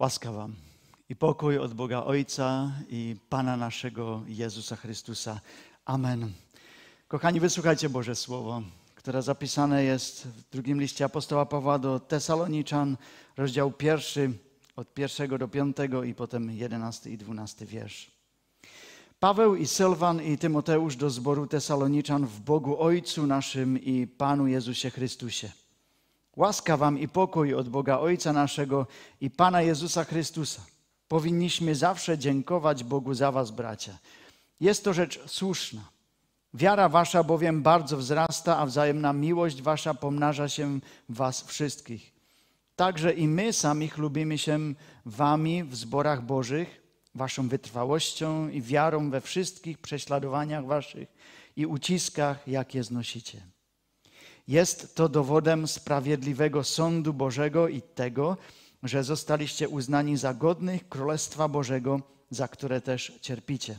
Łaska Wam i pokój od Boga Ojca i Pana naszego Jezusa Chrystusa. Amen. Kochani, wysłuchajcie Boże Słowo, które zapisane jest w drugim liście apostoła Pawła do Tesaloniczan, rozdział pierwszy, od pierwszego do piątego i potem jedenasty i dwunasty wiersz. Paweł i Sylwan i Tymoteusz do zboru Tesaloniczan w Bogu Ojcu naszym i Panu Jezusie Chrystusie. Łaska wam i pokój od Boga Ojca naszego i Pana Jezusa Chrystusa. Powinniśmy zawsze dziękować Bogu za was, bracia. Jest to rzecz słuszna. Wiara wasza bowiem bardzo wzrasta, a wzajemna miłość wasza pomnaża się w was wszystkich. Także i my sami chlubimy się wami w zborach bożych, waszą wytrwałością i wiarą we wszystkich prześladowaniach waszych i uciskach, jakie znosicie. Jest to dowodem sprawiedliwego sądu Bożego i tego, że zostaliście uznani za godnych Królestwa Bożego, za które też cierpicie.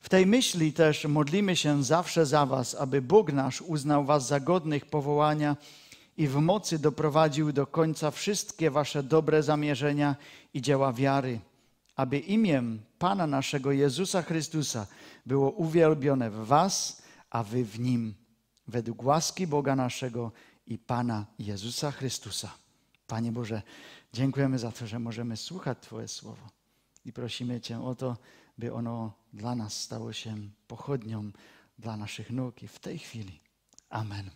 W tej myśli też modlimy się zawsze za Was, aby Bóg nasz uznał Was za godnych powołania i w mocy doprowadził do końca wszystkie Wasze dobre zamierzenia i dzieła wiary, aby imię Pana naszego Jezusa Chrystusa było uwielbione w Was, a Wy w Nim według łaski Boga naszego i Pana Jezusa Chrystusa. Panie Boże, dziękujemy za to, że możemy słuchać Twoje słowo i prosimy Cię o to, by ono dla nas stało się pochodnią dla naszych nóg i w tej chwili. Amen.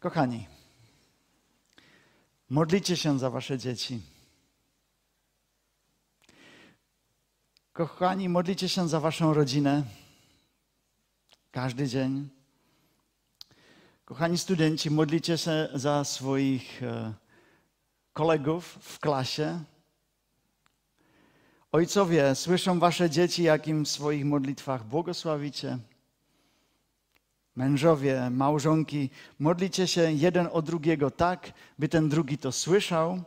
Kochani, modlicie się za Wasze dzieci. Kochani, modlicie się za Waszą rodzinę każdy dzień. Kochani studenci, modlicie się za swoich e, kolegów w klasie. Ojcowie, słyszą wasze dzieci, jakim w swoich modlitwach błogosławicie. Mężowie, małżonki, modlicie się jeden o drugiego tak, by ten drugi to słyszał.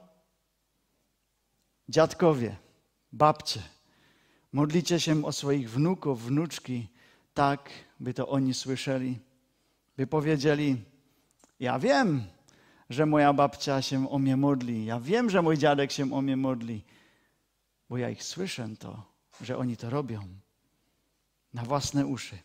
Dziadkowie, babcie, modlicie się o swoich wnuków, wnuczki, tak, by to oni słyszeli, by powiedzieli: Ja wiem, że moja babcia się o mnie modli, ja wiem, że mój dziadek się o mnie modli, bo ja ich słyszę to, że oni to robią na własne uszy.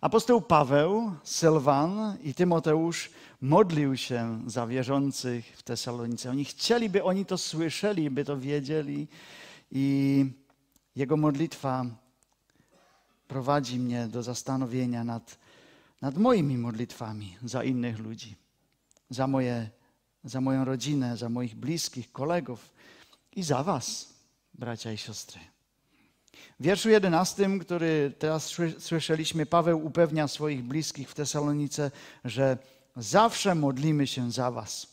Apostoł Paweł, Sylwan i Tymoteusz modlił się za wierzących w Tesalonice. Oni chcieli, by oni to słyszeli, by to wiedzieli i jego modlitwa prowadzi mnie do zastanowienia nad, nad moimi modlitwami za innych ludzi, za, moje, za moją rodzinę, za moich bliskich, kolegów i za Was, bracia i siostry. W wierszu jedenastym, który teraz słyszeliśmy, Paweł upewnia swoich bliskich w Tesalonice, że zawsze modlimy się za Was.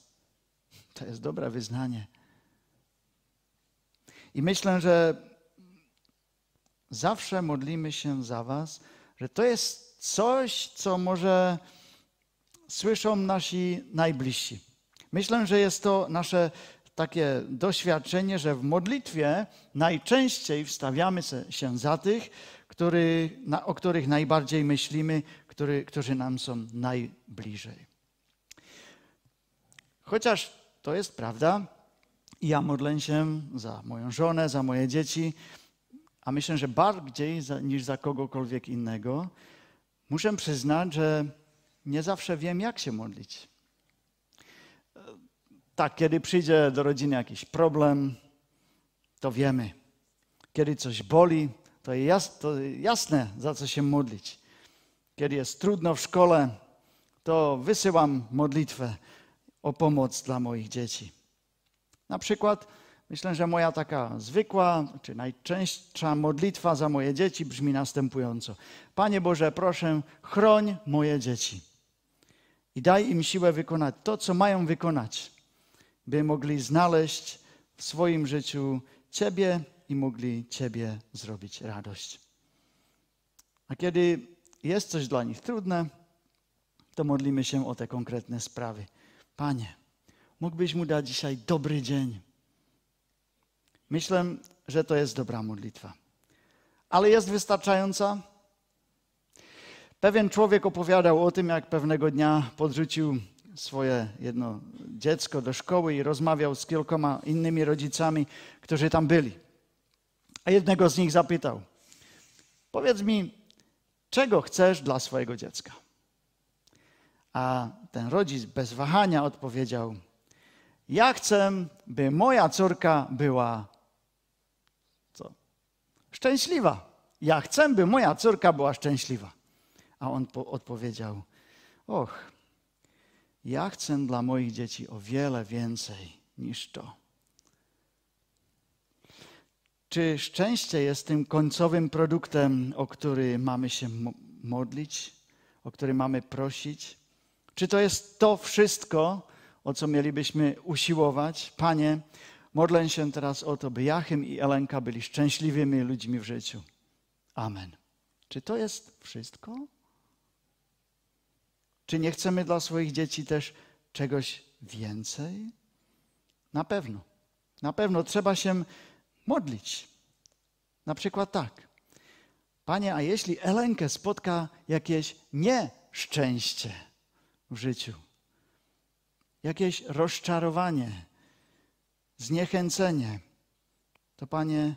To jest dobre wyznanie. I myślę, że zawsze modlimy się za Was, że to jest coś, co może słyszą nasi najbliżsi. Myślę, że jest to nasze takie doświadczenie, że w modlitwie najczęściej wstawiamy się za tych, który, na, o których najbardziej myślimy, który, którzy nam są najbliżej. Chociaż to jest prawda, ja modlę się za moją żonę, za moje dzieci, a myślę, że bardziej niż za kogokolwiek innego, muszę przyznać, że nie zawsze wiem, jak się modlić. Tak, kiedy przyjdzie do rodziny jakiś problem, to wiemy. Kiedy coś boli, to jest jasne, za co się modlić. Kiedy jest trudno w szkole, to wysyłam modlitwę o pomoc dla moich dzieci. Na przykład Myślę, że moja taka zwykła, czy najczęstsza modlitwa za moje dzieci brzmi następująco. Panie Boże, proszę, chroń moje dzieci i daj im siłę wykonać to, co mają wykonać, by mogli znaleźć w swoim życiu Ciebie i mogli Ciebie zrobić radość. A kiedy jest coś dla nich trudne, to modlimy się o te konkretne sprawy. Panie, mógłbyś mu dać dzisiaj dobry dzień Myślę, że to jest dobra modlitwa. Ale jest wystarczająca? Pewien człowiek opowiadał o tym, jak pewnego dnia podrzucił swoje jedno dziecko do szkoły i rozmawiał z kilkoma innymi rodzicami, którzy tam byli. A jednego z nich zapytał: Powiedz mi, czego chcesz dla swojego dziecka? A ten rodzic bez wahania odpowiedział: Ja chcę, by moja córka była? Szczęśliwa. Ja chcę, by moja córka była szczęśliwa. A on odpowiedział: Och, ja chcę dla moich dzieci o wiele więcej niż to. Czy szczęście jest tym końcowym produktem, o który mamy się modlić, o który mamy prosić? Czy to jest to wszystko, o co mielibyśmy usiłować? Panie, modlę się teraz o to, by Jachym i Elenka byli szczęśliwymi ludźmi w życiu. Amen. Czy to jest wszystko? Czy nie chcemy dla swoich dzieci też czegoś więcej? Na pewno. Na pewno trzeba się modlić. Na przykład tak. Panie, a jeśli Elenkę spotka jakieś nieszczęście w życiu, jakieś rozczarowanie, zniechęcenie, to Panie,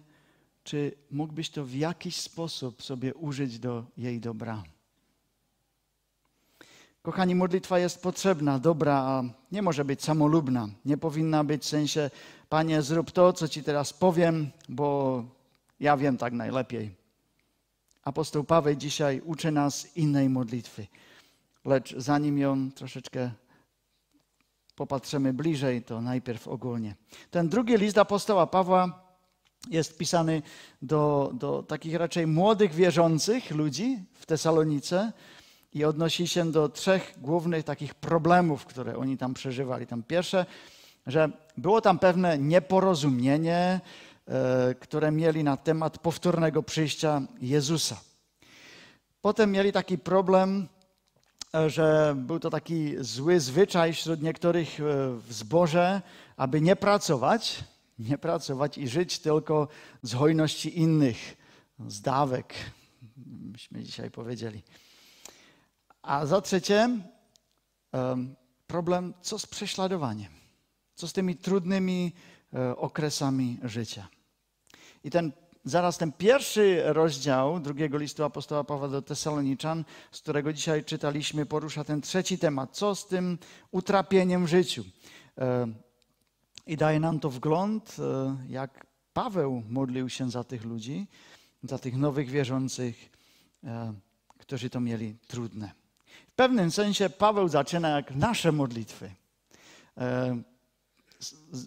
czy mógłbyś to w jakiś sposób sobie użyć do jej dobra? Kochani, modlitwa jest potrzebna, dobra, a nie może być samolubna. Nie powinna być w sensie, Panie, zrób to, co Ci teraz powiem, bo ja wiem tak najlepiej. Apostoł Paweł dzisiaj uczy nas innej modlitwy. Lecz zanim ją troszeczkę popatrzymy bliżej, to najpierw ogólnie. Ten drugi list apostoła Pawła jest pisany do, do takich raczej młodych wierzących ludzi w Tesalonice i odnosi się do trzech głównych takich problemów, które oni tam przeżywali. Tam pierwsze, że było tam pewne nieporozumienie, e, które mieli na temat powtórnego przyjścia Jezusa. Potem mieli taki problem, że był to taki zły zwyczaj wśród niektórych e, w aby nie pracować, nie pracować i żyć tylko z hojności innych, z dawek, byśmy dzisiaj powiedzieli. A za trzecie, problem, co z prześladowaniem, co z tymi trudnymi e, okresami życia. I ten, zaraz ten pierwszy rozdział drugiego listu apostoła Pawła do Tesaloniczan, z którego dzisiaj czytaliśmy, porusza ten trzeci temat. Co z tym utrapieniem w życiu? E, I daje nam to wgląd, e, jak Paweł modlił się za tych ludzi, za tych nowych wierzących, którzy to mieli trudne. W pewnym sensie Paweł zaczyna jak nasze modlitwy. E,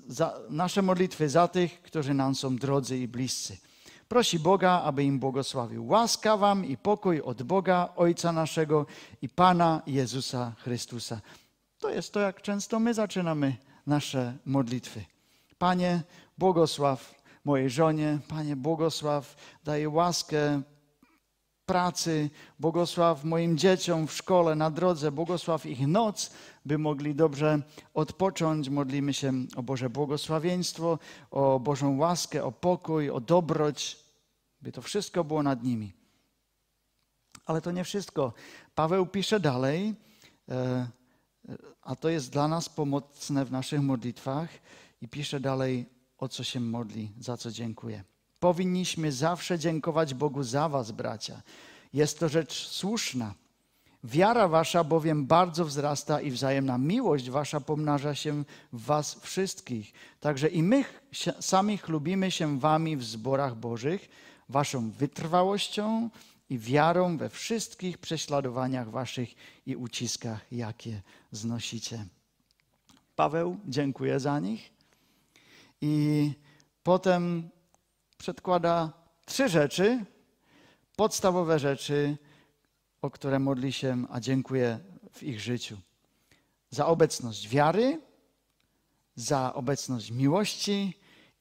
za, nasze modlitwy za tych, którzy nam są drodzy i bliscy. Prosi Boga, aby im błogosławił. Łaska wam i pokój od Boga, Ojca naszego i Pana Jezusa Chrystusa. To jest to, jak często my zaczynamy nasze modlitwy. Panie, błogosław mojej żonie, Panie, błogosław, daj łaskę, pracy, błogosław moim dzieciom w szkole, na drodze, błogosław ich noc, by mogli dobrze odpocząć. Modlimy się o Boże błogosławieństwo, o Bożą łaskę, o pokój, o dobroć, by to wszystko było nad nimi. Ale to nie wszystko. Paweł pisze dalej, e, a to jest dla nas pomocne w naszych modlitwach, i pisze dalej, o co się modli, za co dziękuję. Powinniśmy zawsze dziękować Bogu za Was, bracia. Jest to rzecz słuszna. Wiara Wasza bowiem bardzo wzrasta i wzajemna miłość Wasza pomnaża się w Was wszystkich. Także i my sami chlubimy się Wami w zborach Bożych, Waszą wytrwałością i wiarą we wszystkich prześladowaniach Waszych i uciskach, jakie znosicie. Paweł dziękuję za nich. I potem przedkłada trzy rzeczy, podstawowe rzeczy, o które modli się, a dziękuję w ich życiu. Za obecność wiary, za obecność miłości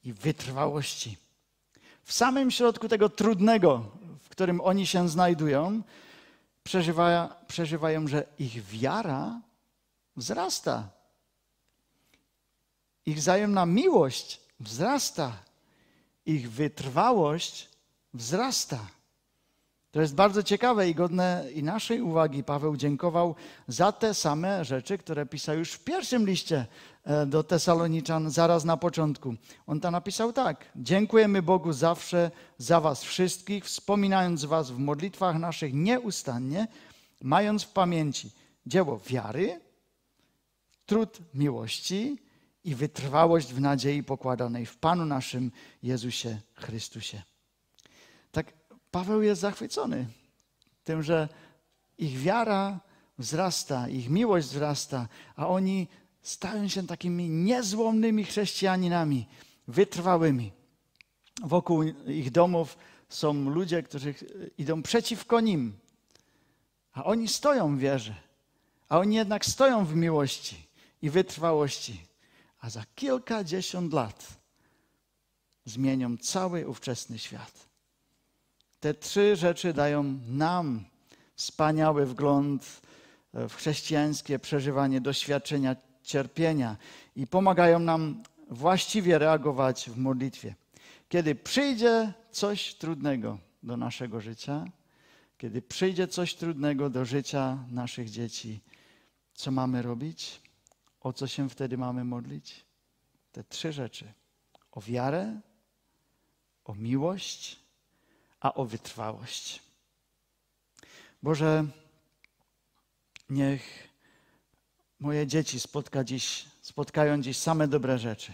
i wytrwałości. W samym środku tego trudnego, w którym oni się znajdują, przeżywają, przeżywają że ich wiara wzrasta. Ich wzajemna miłość wzrasta ich wytrwałość wzrasta. To jest bardzo ciekawe i godne i naszej uwagi. Paweł dziękował za te same rzeczy, które pisał już w pierwszym liście do Tesaloniczan, zaraz na początku. On tam napisał tak: Dziękujemy Bogu zawsze za Was wszystkich, wspominając Was w modlitwach naszych nieustannie, mając w pamięci dzieło wiary, trud miłości i wytrwałość w nadziei pokładanej w Panu naszym Jezusie Chrystusie. Tak Paweł jest zachwycony tym, że ich wiara wzrasta, ich miłość wzrasta, a oni stają się takimi niezłomnymi chrześcijaninami, wytrwałymi. Wokół ich domów są ludzie, którzy idą przeciwko nim, a oni stoją w wierze, a oni jednak stoją w miłości i wytrwałości, a za kilkadziesiąt lat zmienią cały ówczesny świat. Te trzy rzeczy dają nam wspaniały wgląd w chrześcijańskie przeżywanie doświadczenia cierpienia i pomagają nam właściwie reagować w modlitwie. Kiedy przyjdzie coś trudnego do naszego życia, kiedy przyjdzie coś trudnego do życia naszych dzieci, co mamy robić? O co się wtedy mamy modlić? Te trzy rzeczy: o wiarę, o miłość a o wytrwałość. Boże, niech moje dzieci spotka dziś, spotkają dziś same dobre rzeczy,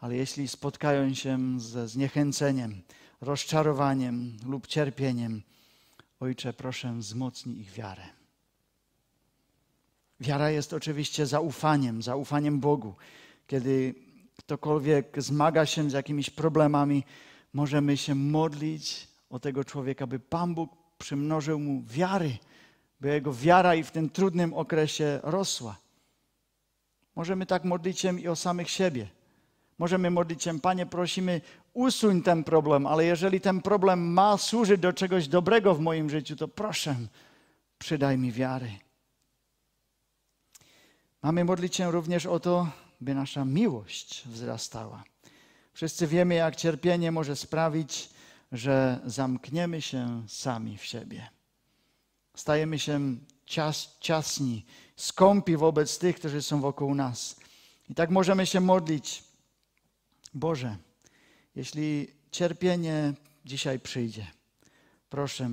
ale jeśli spotkają się ze zniechęceniem, rozczarowaniem lub cierpieniem, Ojcze, proszę, wzmocnij ich wiarę. Wiara jest oczywiście zaufaniem, zaufaniem Bogu. Kiedy ktokolwiek zmaga się z jakimiś problemami, możemy się modlić o tego człowieka, by Pan Bóg przymnożył mu wiary, by jego wiara i w tym trudnym okresie rosła. Możemy tak modlić się i o samych siebie. Możemy modlić się, Panie, prosimy, usuń ten problem, ale jeżeli ten problem ma służyć do czegoś dobrego w moim życiu, to proszę, przydaj mi wiary. Mamy modlić się również o to, by nasza miłość wzrastała. Wszyscy wiemy, jak cierpienie może sprawić, że zamkniemy się sami w siebie. Stajemy się cias, ciasni, skąpi wobec tych, którzy są wokół nas. I tak możemy się modlić. Boże, jeśli cierpienie dzisiaj przyjdzie, proszę,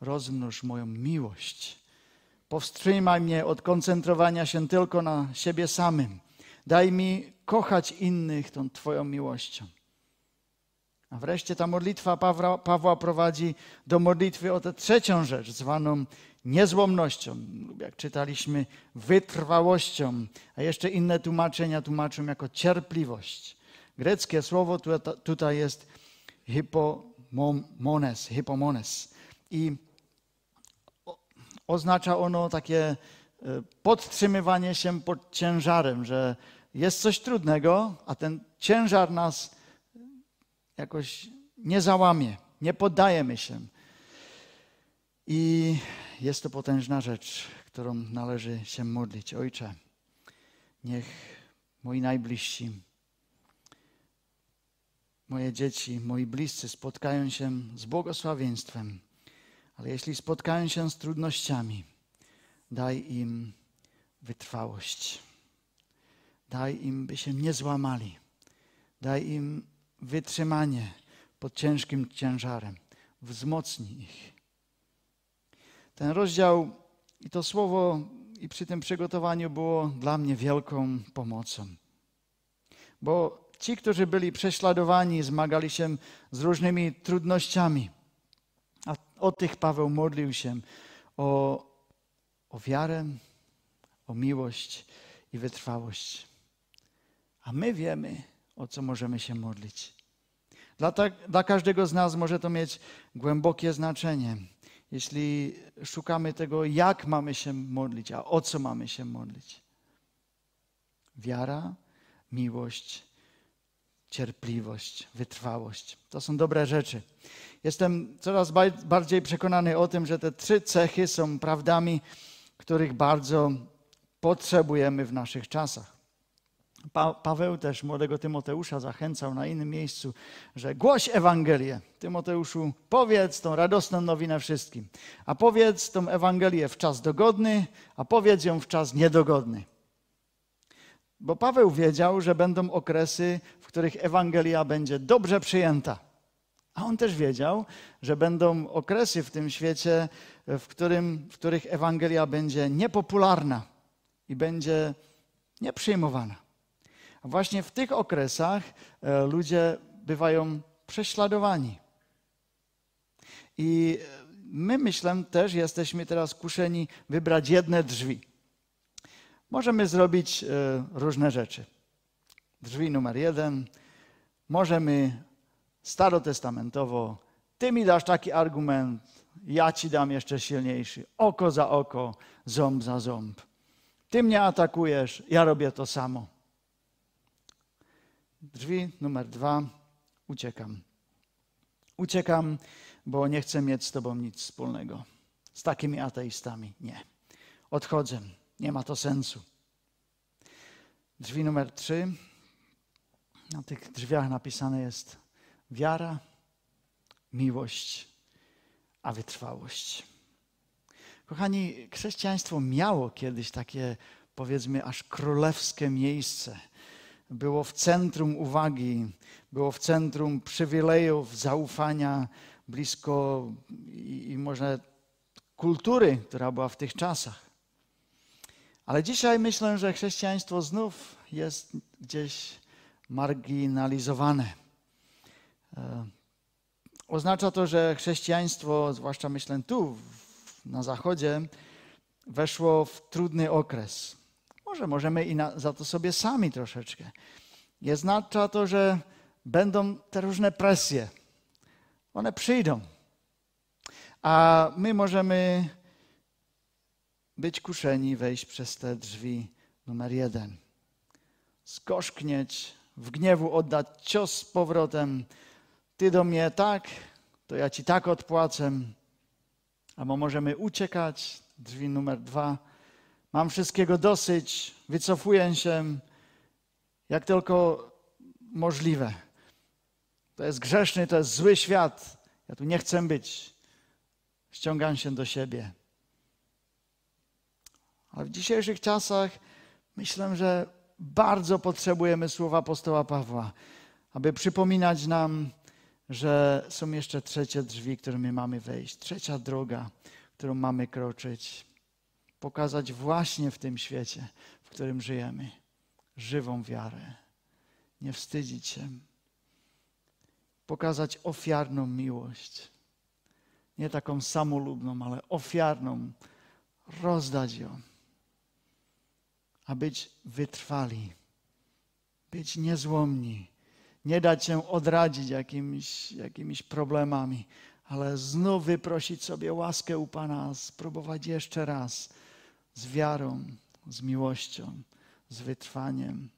rozmnóż moją miłość. Powstrzymaj mnie od koncentrowania się tylko na siebie samym. Daj mi kochać innych tą Twoją miłością. A wreszcie ta modlitwa Pawła, Pawła prowadzi do modlitwy o tę trzecią rzecz, zwaną niezłomnością, jak czytaliśmy, wytrwałością, a jeszcze inne tłumaczenia tłumaczą jako cierpliwość. Greckie słowo tutaj jest hipomones, hipomones. I oznacza ono takie e, podtrzymywanie się pod ciężarem, że jest coś trudnego, a ten ciężar nas jakoś nie załamie, nie poddajemy się. I jest to potężna rzecz, którą należy się modlić. Ojcze, niech moi najbliżsi, moje dzieci, moi bliscy spotkają się z błogosławieństwem, ale jeśli spotkają się z trudnościami, daj im wytrwałość. Daj im, by się nie złamali. Daj im wytrzymanie pod ciężkim ciężarem. Wzmocnij ich. Ten rozdział i to słowo i przy tym przygotowaniu było dla mnie wielką pomocą. Bo ci, którzy byli prześladowani, zmagali się z różnymi trudnościami. A o tych Paweł modlił się o, o wiarę, o miłość i wytrwałość. A my wiemy, o co możemy się modlić. Dla, tak, dla każdego z nas może to mieć głębokie znaczenie. Jeśli szukamy tego, jak mamy się modlić, a o co mamy się modlić. Wiara, miłość, cierpliwość, wytrwałość. To są dobre rzeczy. Jestem coraz bardziej przekonany o tym, że te trzy cechy są prawdami, których bardzo potrzebujemy w naszych czasach. Pa Paweł też młodego Tymoteusza zachęcał na innym miejscu, że głoś Ewangelię. Tymoteuszu, powiedz tą radosną nowinę wszystkim. A powiedz tą Ewangelię w czas dogodny, a powiedz ją w czas niedogodny. Bo Paweł wiedział, że będą okresy, w których Ewangelia będzie dobrze przyjęta. A on też wiedział, że będą okresy w tym świecie, w, którym, w których Ewangelia będzie niepopularna i będzie nieprzyjmowana. Właśnie w tych okresach e, ludzie bywają prześladowani. I my, myślę, też jesteśmy teraz kuszeni wybrać jedne drzwi. Możemy zrobić e, różne rzeczy. Drzwi numer jeden. Możemy starotestamentowo, ty mi dasz taki argument, ja ci dam jeszcze silniejszy. Oko za oko, ząb za ząb. Ty mnie atakujesz, ja robię to samo. Drzwi numer dwa, uciekam. Uciekam, bo nie chcę mieć z Tobą nic wspólnego. Z takimi ateistami nie. Odchodzę, nie ma to sensu. Drzwi numer trzy. Na tych drzwiach napisane jest wiara, miłość, a wytrwałość. Kochani, chrześcijaństwo miało kiedyś takie, powiedzmy, aż królewskie miejsce. Było w centrum uwagi, było w centrum przywilejów, zaufania, blisko i, i może kultury, która była w tych czasach. Ale dzisiaj myślę, że chrześcijaństwo znów jest gdzieś marginalizowane. E, oznacza to, że chrześcijaństwo, zwłaszcza myślę tu, na Zachodzie, weszło w trudny okres. Może możemy i na, za to sobie sami troszeczkę. I oznacza to, że będą te różne presje. One przyjdą. A my możemy być kuszeni wejść przez te drzwi numer jeden. Skoszknieć, w gniewu oddać cios z powrotem. Ty do mnie tak, to ja ci tak odpłacę. Albo możemy uciekać, drzwi numer dwa. Mam wszystkiego dosyć, wycofuję się, jak tylko możliwe. To jest grzeszny, to jest zły świat. Ja tu nie chcę być. Ściągam się do siebie. Ale w dzisiejszych czasach myślę, że bardzo potrzebujemy słowa apostoła Pawła, aby przypominać nam, że są jeszcze trzecie drzwi, którymi mamy wejść, trzecia droga, którą mamy kroczyć. Pokazać właśnie w tym świecie, w którym żyjemy, żywą wiarę. Nie wstydzić się. Pokazać ofiarną miłość. Nie taką samolubną, ale ofiarną. Rozdać ją. A być wytrwali. Być niezłomni nie dać się odradzić jakimiś, jakimiś problemami, ale znów wyprosić sobie łaskę u Pana, spróbować jeszcze raz z wiarą, z miłością, z wytrwaniem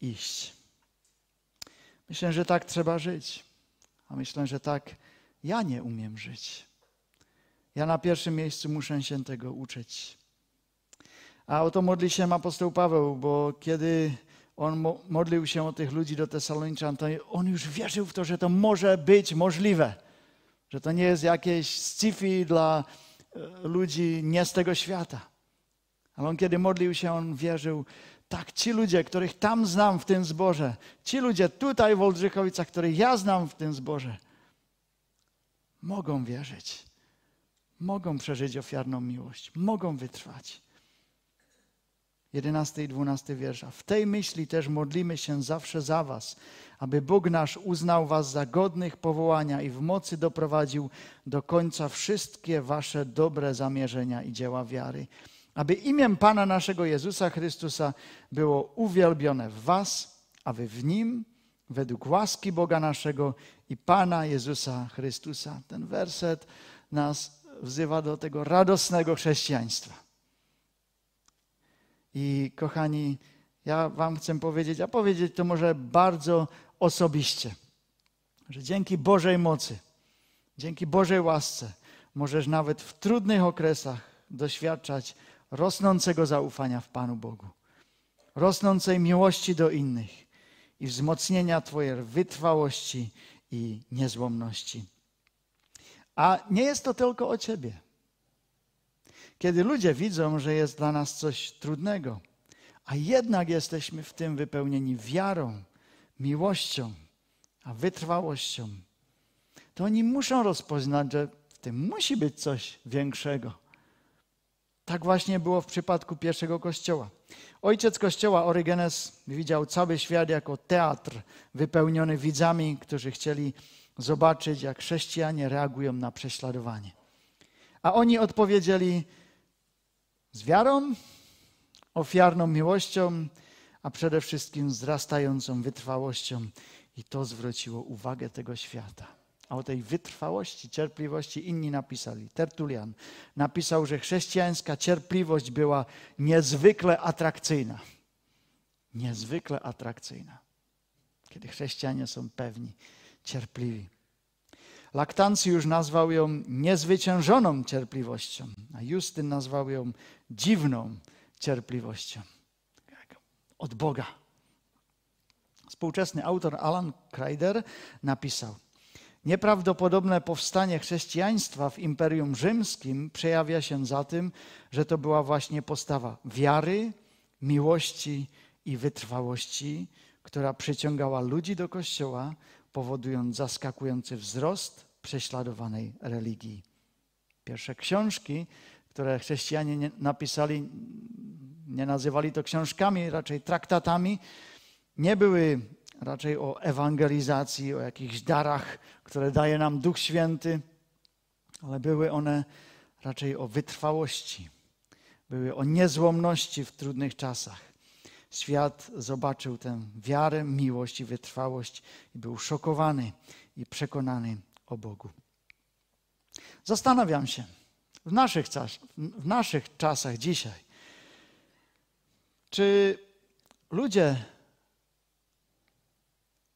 iść. Myślę, że tak trzeba żyć, a myślę, że tak ja nie umiem żyć. Ja na pierwszym miejscu muszę się tego uczyć. A o to modli się apostoł Paweł, bo kiedy on modlił się o tych ludzi do Tesaloniczan, to on już wierzył w to, że to może być możliwe. Że to nie jest jakieś sci-fi dla e, ludzi nie z tego świata. Ale on kiedy modlił się, on wierzył, tak, ci ludzie, których tam znam w tym zborze, ci ludzie tutaj w Oldrzychowicach, których ja znam w tym zborze, mogą wierzyć, mogą przeżyć ofiarną miłość, mogą wytrwać. 11 i 12 wiersza. W tej myśli też modlimy się zawsze za Was, aby Bóg nasz uznał Was za godnych powołania i w mocy doprowadził do końca wszystkie Wasze dobre zamierzenia i dzieła wiary. Aby imię Pana naszego Jezusa Chrystusa było uwielbione w Was, a Wy w Nim, według łaski Boga naszego i Pana Jezusa Chrystusa. Ten werset nas wzywa do tego radosnego chrześcijaństwa i kochani, ja Wam chcę powiedzieć, a powiedzieć to może bardzo osobiście, że dzięki Bożej mocy, dzięki Bożej łasce, możesz nawet w trudnych okresach doświadczać rosnącego zaufania w Panu Bogu. rosnącej miłości do innych i wzmocnienia Twojej wytrwałości i niezłomności. A nie jest to tylko o Ciebie. Kiedy ludzie widzą, że jest dla nas coś trudnego, a jednak jesteśmy w tym wypełnieni wiarą, miłością, a wytrwałością, to oni muszą rozpoznać, że w tym musi być coś większego. Tak właśnie było w przypadku pierwszego kościoła. Ojciec kościoła Orygenes widział cały świat jako teatr wypełniony widzami, którzy chcieli zobaczyć, jak chrześcijanie reagują na prześladowanie. A oni odpowiedzieli z wiarą, ofiarną miłością, a przede wszystkim wzrastającą wytrwałością. I to zwróciło uwagę tego świata. A o tej wytrwałości, cierpliwości inni napisali. Tertulian napisał, że chrześcijańska cierpliwość była niezwykle atrakcyjna. Niezwykle atrakcyjna. Kiedy chrześcijanie są pewni, cierpliwi. Laktancjusz nazwał ją niezwyciężoną cierpliwością, a Justyn nazwał ją dziwną cierpliwością. Od Boga. Współczesny autor Alan Kreider napisał: Nieprawdopodobne powstanie chrześcijaństwa w Imperium Rzymskim przejawia się za tym, że to była właśnie postawa wiary, miłości i wytrwałości, która przyciągała ludzi do kościoła, powodując zaskakujący wzrost prześladowanej religii. Pierwsze książki, które chrześcijanie napisali, nie nazywali to książkami, raczej traktatami, nie były raczej o ewangelizacji, o jakichś darach, które daje nam Duch Święty, ale były one raczej o wytrwałości, były o niezłomności w trudnych czasach. Świat zobaczył tę wiarę, miłość i wytrwałość i był szokowany i przekonany o Bogu. Zastanawiam się w naszych, w naszych czasach dzisiaj, czy ludzie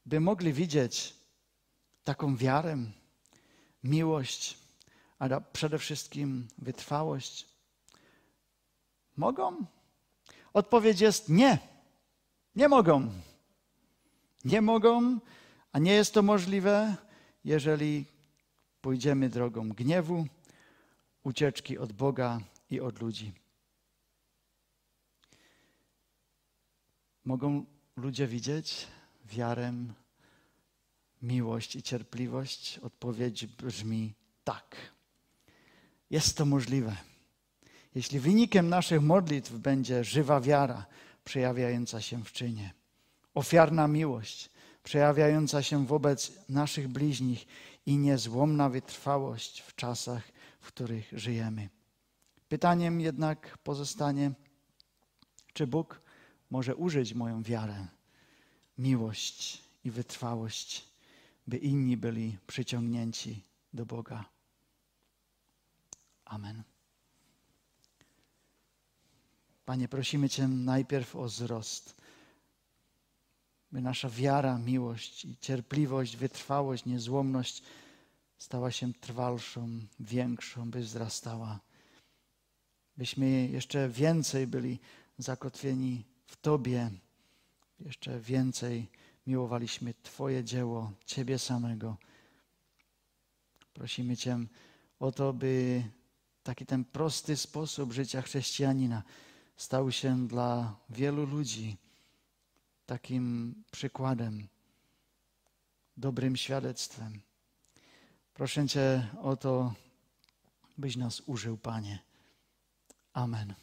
by mogli widzieć taką wiarę, miłość, ale przede wszystkim wytrwałość? Mogą? Odpowiedź jest nie. Nie mogą. Nie mogą, a nie jest to możliwe, jeżeli pójdziemy drogą gniewu, ucieczki od Boga i od ludzi. Mogą ludzie widzieć wiarę, miłość i cierpliwość? Odpowiedź brzmi tak. Jest to możliwe. Jeśli wynikiem naszych modlitw będzie żywa wiara przejawiająca się w czynie, ofiarna miłość przejawiająca się wobec naszych bliźnich i niezłomna wytrwałość w czasach, w których żyjemy. Pytaniem jednak pozostanie, czy Bóg może użyć moją wiarę, miłość i wytrwałość, by inni byli przyciągnięci do Boga. Amen. Panie, prosimy Cię najpierw o wzrost, by nasza wiara, miłość i cierpliwość, wytrwałość, niezłomność stała się trwalszą, większą, by wzrastała. Byśmy jeszcze więcej byli zakotwieni w Tobie, jeszcze więcej miłowaliśmy Twoje dzieło, Ciebie samego. Prosimy Cię o to, by taki ten prosty sposób życia chrześcijanina stał się dla wielu ludzi takim przykładem, dobrym świadectwem. Proszę Cię o to, byś nas użył, Panie. Amen.